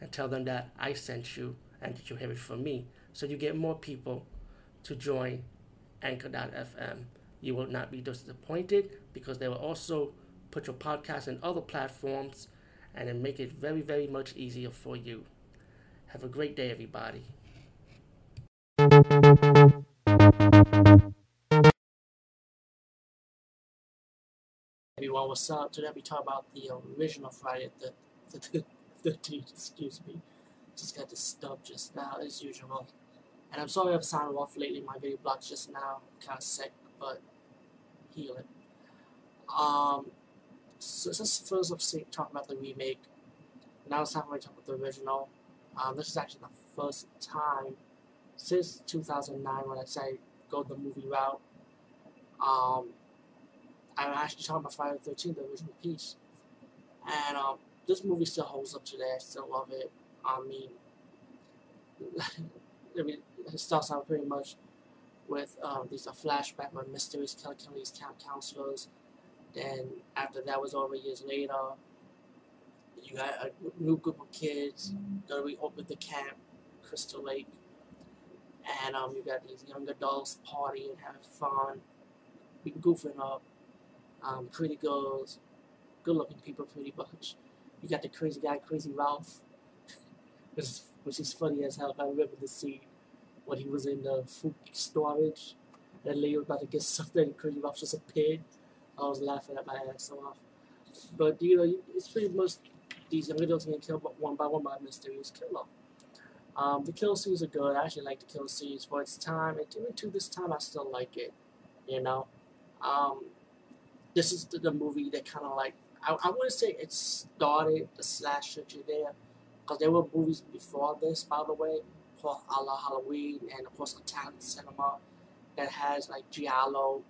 and tell them that I sent you and that you have it from me. So you get more people to join Anchor.fm. You will not be disappointed because they will also put your podcast in other platforms and then make it very, very much easier for you. Have a great day, everybody. Everyone, what's up? Today we talk about the original Friday the, the, the 13th, excuse me. Just got this stub just now, as usual. And I'm sorry I've sounded off lately. My video blocked just now. Kind of sick, but healing. Um, so just first of all, talk about the remake. Now it's time to talk about the original. Um, this is actually the first time since 2009 when I say go the movie route. Um, I'm actually talking about Friday the 13th, the original piece. And um, this movie still holds up today. I still love it. I mean, I mean it starts out pretty much with um, these a flashback when mysterious killing these camp counselors. Then after that was over years later, you got a new group of kids that reopened the camp, Crystal Lake, and um, you got these young adults partying, having fun, goofing up, um, pretty girls, good-looking people, pretty much. You got the crazy guy, Crazy Ralph, which is, which is funny as hell. I remember the scene when he was in the food storage, and Leo about to get something, and Crazy Ralph just appeared. I was laughing at my ass off. But you know, it's pretty much these young adults getting killed one by one by mysterious killer. Um, the kill scenes are good. I actually like the kill scenes for its time. And even to this time, I still like it. You know, um, this is the, the movie that kind of like I, I wouldn't say it started the slasher genre because there were movies before this, by the way, for a la Halloween and of course Italian cinema that has like Giallo,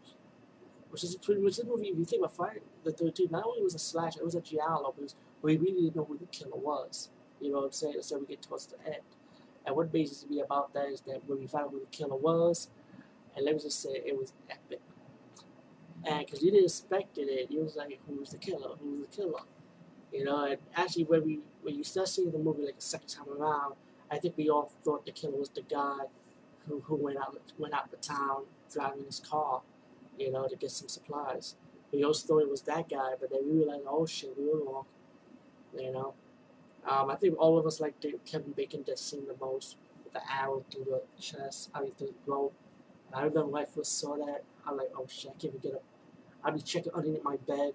which is pretty much the movie. If you think about Friday the 13th, not only was a slasher, it was a Giallo because we really didn't know who the killer was. You know what I'm saying? So we get towards the end. And what basis be about that is that when we found out who the killer was, and let me just say it was epic. And because you didn't expect it, it was like, who's the killer? Who's the killer? You know, and actually when we when you start seeing the movie like a second time around, I think we all thought the killer was the guy who, who went out went out the town driving his car, you know, to get some supplies. We also thought it was that guy, but then we realized, oh shit, we were wrong. You know, um, I think all of us like the Kevin Bacon death scene the most with the arrow through the chest, I mean through the throat. I remember when I first saw that, I'm like, oh shit, I can't even get up I'd be checking underneath my bed.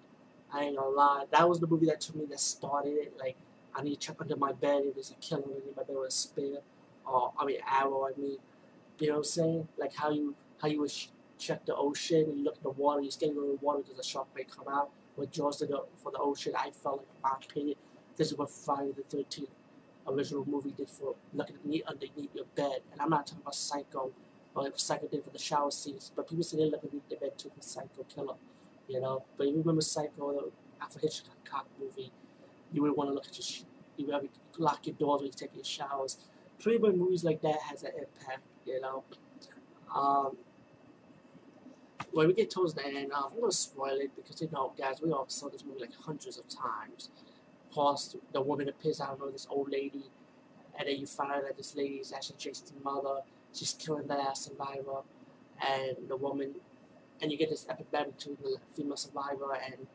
I ain't gonna lie. That was the movie that took me that started it. Like, I need to check under my bed if there's a killer underneath my bed with a spear. Or, I mean, arrow, I mean. You know what I'm saying? Like how you how you would check the ocean and you look at the water, you scared to go the water because a shark may come out. What Jaws did for the ocean, I felt like, in my opinion, this is what Friday the 13th original movie did for looking at me underneath your bed. And I'm not talking about Psycho, or like Psycho did for the shower scenes, but people say they look underneath their bed too for Psycho Killer you know. But you remember Psycho, after Hitchcock movie, you would want to look at your, you would have to lock your doors when you take your showers. Pretty much movies like that has an impact, you know. Um, when we get towards the end, uh, I'm gonna spoil it because you know, guys, we all saw this movie like hundreds of times. Of course, the woman appears out of this old lady, and then you find out that this lady is actually Jason's mother. She's killing the last survivor, and the woman and you get this epic battle between the female survivor and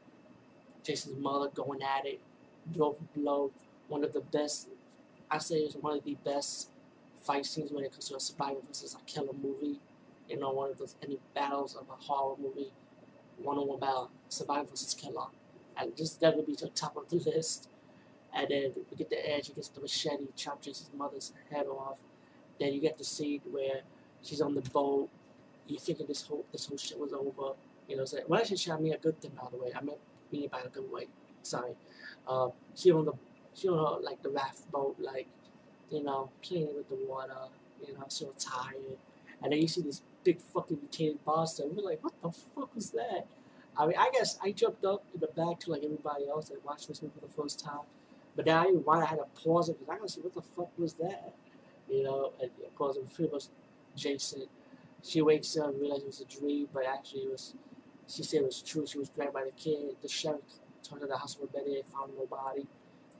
Jason's mother going at it, blow for blow. One of the best, I say, is one of the best fight scenes when it comes to a survivor versus a killer movie. You know, one of those any battles of a horror movie, one-on-one battle, survivor versus killer, and just definitely be to the top of the list. And then we get the edge, gets the machete, chop Jason's mother's head off. Then you get the scene where she's on the boat you thinking this whole this whole shit was over. You know, so when I say shit, I mean a good thing, by the way. I meant mean by a good way. Sorry. Uh, she on the she on her, like the raft boat, like you know, playing with the water, you know, so tired. And then you see this big fucking mutated monster. We're like, what the fuck was that? I mean, I guess I jumped up in the back to like everybody else that watched this movie for the first time. But then I didn't want I had to pause it because I gotta see what the fuck was that? You know, and of course it was pretty much Jason. She wakes up and realizes it was a dream, but actually it was, she said it was true. She was dragged by the kid. The sheriff turned to the hospital bed and found no body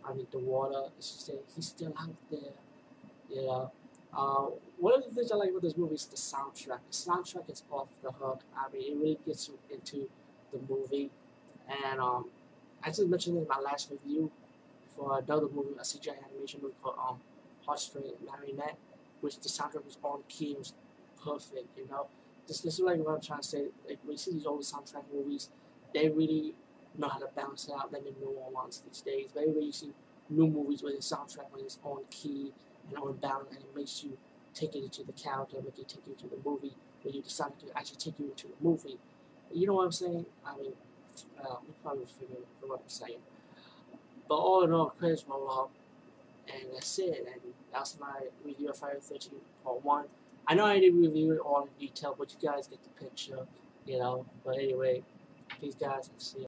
underneath the water. She said, he's still out there. You know, uh, one of the things I like about this movie is the soundtrack. The soundtrack is off the hook. I mean, it really gets you into the movie. And um, I just mentioned in my last review for another movie, a CGI animation movie called um, Heartstring Marionette, which the soundtrack was on key, it was perfect, you know. This, this is like what I'm trying to say. Like, when you see these old soundtrack movies, they really know how to balance it out than the newer ones these days. Very rarely you see new movies where the soundtrack when it's on key and on balance and it makes you take it into the character, make it take you to the movie, when you decide to actually take you into the movie. You know what I'm saying? I mean, uh, you probably figure out what I'm saying. But all in all, credits roll up, and that's it. And that's my review of 13th Part 1. I know I didn't review it all in detail, but you guys get the picture, you know. But anyway, peace guys, see you.